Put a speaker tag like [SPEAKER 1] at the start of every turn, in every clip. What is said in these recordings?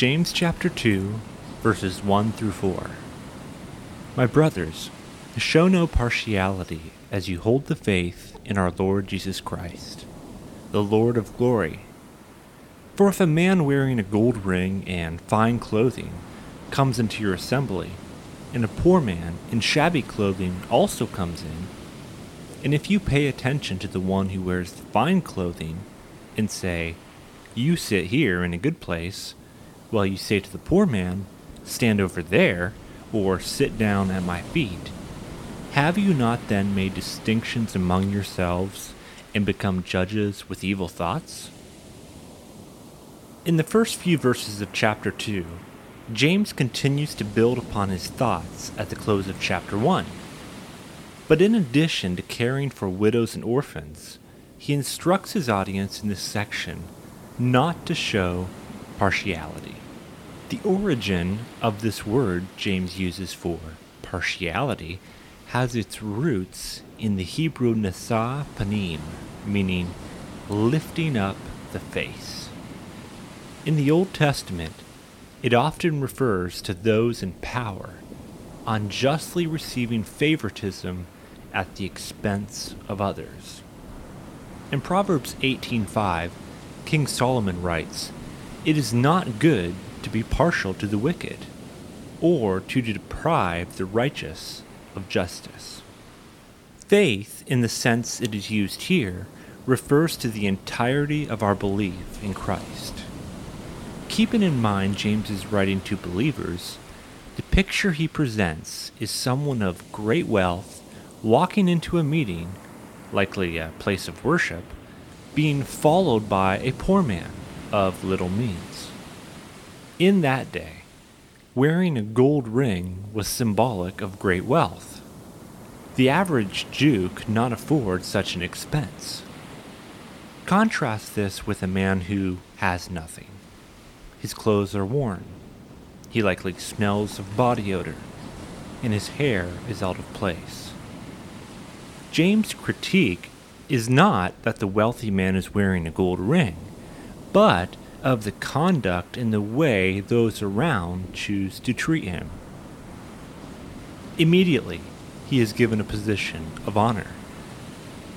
[SPEAKER 1] James chapter 2, verses 1 through 4. My brothers, show no partiality as you hold the faith in our Lord Jesus Christ, the Lord of glory. For if a man wearing a gold ring and fine clothing comes into your assembly, and a poor man in shabby clothing also comes in, and if you pay attention to the one who wears fine clothing and say, You sit here in a good place, while you say to the poor man, Stand over there, or sit down at my feet, have you not then made distinctions among yourselves and become judges with evil thoughts? In the first few verses of chapter 2, James continues to build upon his thoughts at the close of chapter 1. But in addition to caring for widows and orphans, he instructs his audience in this section not to show partiality. The origin of this word James uses for partiality has its roots in the Hebrew nasa panim, meaning lifting up the face. In the Old Testament, it often refers to those in power unjustly receiving favoritism at the expense of others. In Proverbs 18:5, King Solomon writes, "It is not good to be partial to the wicked, or to deprive the righteous of justice." Faith, in the sense it is used here, refers to the entirety of our belief in Christ. Keeping in mind James's writing to believers, the picture he presents is someone of great wealth walking into a meeting, likely a place of worship, being followed by a poor man of little means. In that day, wearing a gold ring was symbolic of great wealth. The average Jew could not afford such an expense. Contrast this with a man who has nothing. His clothes are worn. He likely smells of body odor, and his hair is out of place. James' critique is not that the wealthy man is wearing a gold ring, but of the conduct and the way those around choose to treat him. Immediately, he is given a position of honor.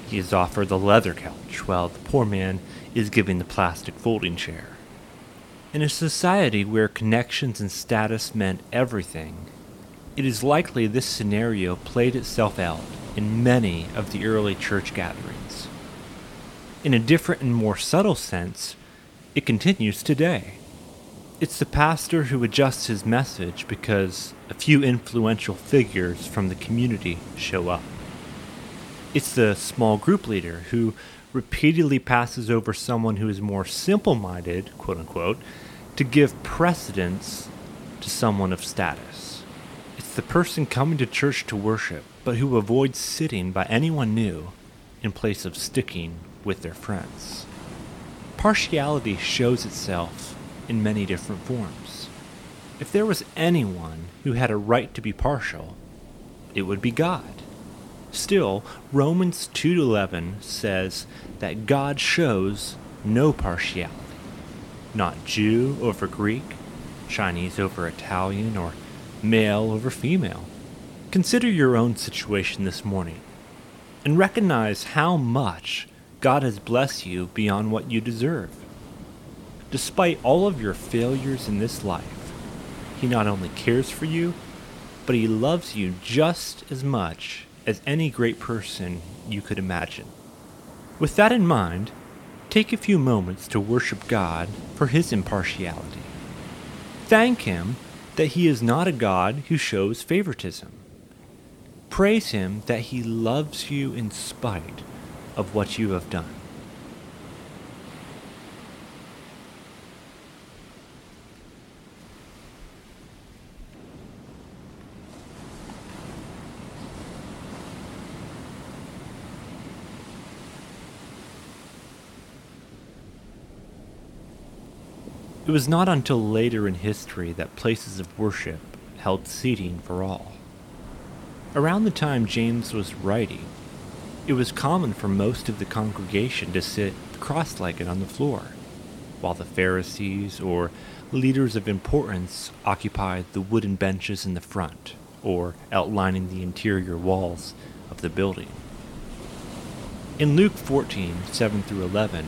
[SPEAKER 1] He is offered the leather couch, while the poor man is given the plastic folding chair. In a society where connections and status meant everything, it is likely this scenario played itself out in many of the early church gatherings. In a different and more subtle sense, it continues today. It's the pastor who adjusts his message because a few influential figures from the community show up. It's the small group leader who repeatedly passes over someone who is more simple minded, quote unquote, to give precedence to someone of status. It's the person coming to church to worship, but who avoids sitting by anyone new in place of sticking with their friends. Partiality shows itself in many different forms. If there was anyone who had a right to be partial, it would be God. Still, Romans 2:11 says that God shows no partiality. Not Jew over Greek, Chinese over Italian, or male over female. Consider your own situation this morning and recognize how much God has blessed you beyond what you deserve. Despite all of your failures in this life, He not only cares for you, but He loves you just as much as any great person you could imagine. With that in mind, take a few moments to worship God for His impartiality. Thank Him that He is not a God who shows favoritism. Praise Him that He loves you in spite of what you have done. It was not until later in history that places of worship held seating for all. Around the time James was writing, it was common for most of the congregation to sit cross legged on the floor. while the Pharisees or leaders of importance occupied the wooden benches in the front or outlining the interior walls of the building. In Luke 14 7 through 11,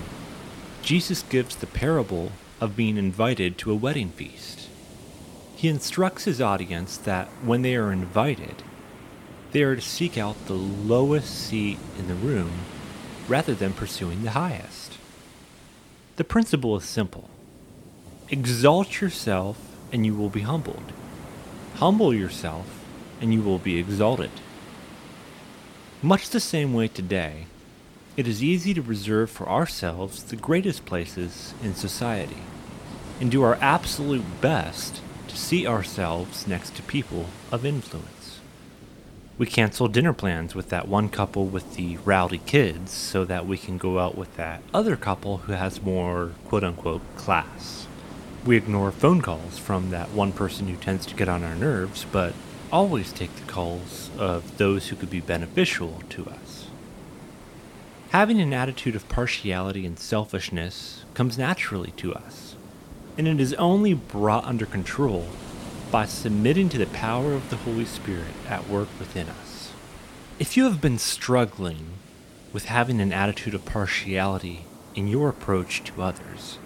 [SPEAKER 1] Jesus gives the parable of being invited to a wedding feast. He instructs his audience that when they are invited, they are to seek out the lowest seat in the room rather than pursuing the highest. The principle is simple exalt yourself, and you will be humbled. Humble yourself, and you will be exalted. Much the same way today, it is easy to reserve for ourselves the greatest places in society and do our absolute best to see ourselves next to people of influence. We cancel dinner plans with that one couple with the rowdy kids so that we can go out with that other couple who has more quote unquote class. We ignore phone calls from that one person who tends to get on our nerves, but always take the calls of those who could be beneficial to us. Having an attitude of partiality and selfishness comes naturally to us, and it is only brought under control by submitting to the power of the Holy Spirit at work within us. If you have been struggling with having an attitude of partiality in your approach to others,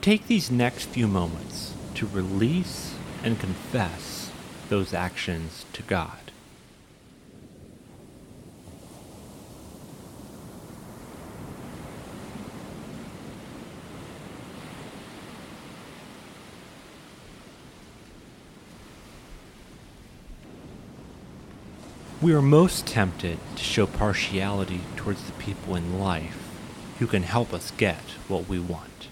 [SPEAKER 1] take these next few moments to release and confess those actions to God. We are most tempted to show partiality towards the people in life who can help us get what we want.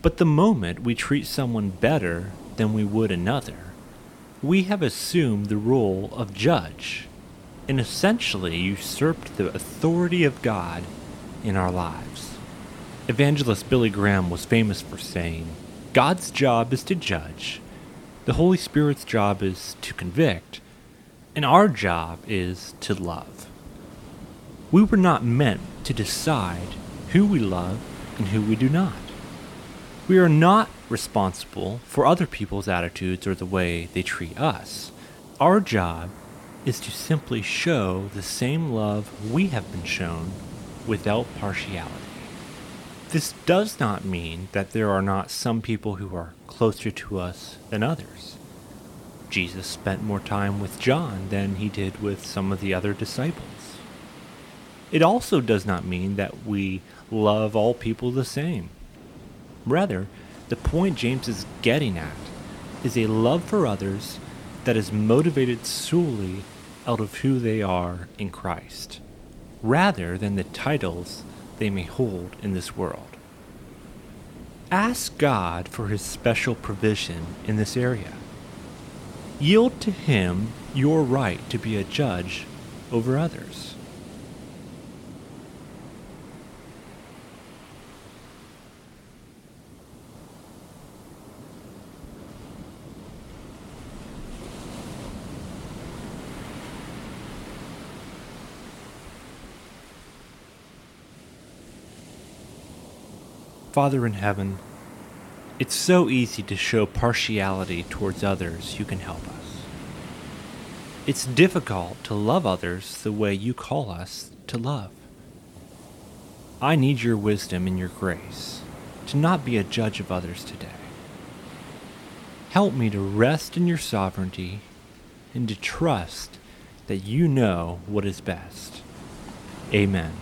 [SPEAKER 1] But the moment we treat someone better than we would another, we have assumed the role of judge and essentially usurped the authority of God in our lives. Evangelist Billy Graham was famous for saying, God's job is to judge, the Holy Spirit's job is to convict, and our job is to love. We were not meant to decide who we love and who we do not. We are not responsible for other people's attitudes or the way they treat us. Our job is to simply show the same love we have been shown without partiality. This does not mean that there are not some people who are closer to us than others. Jesus spent more time with John than he did with some of the other disciples. It also does not mean that we love all people the same. Rather, the point James is getting at is a love for others that is motivated solely out of who they are in Christ, rather than the titles they may hold in this world. Ask God for his special provision in this area. Yield to Him your right to be a judge over others. Father in heaven, it's so easy to show partiality towards others who can help us. It's difficult to love others the way you call us to love. I need your wisdom and your grace to not be a judge of others today. Help me to rest in your sovereignty and to trust that you know what is best. Amen.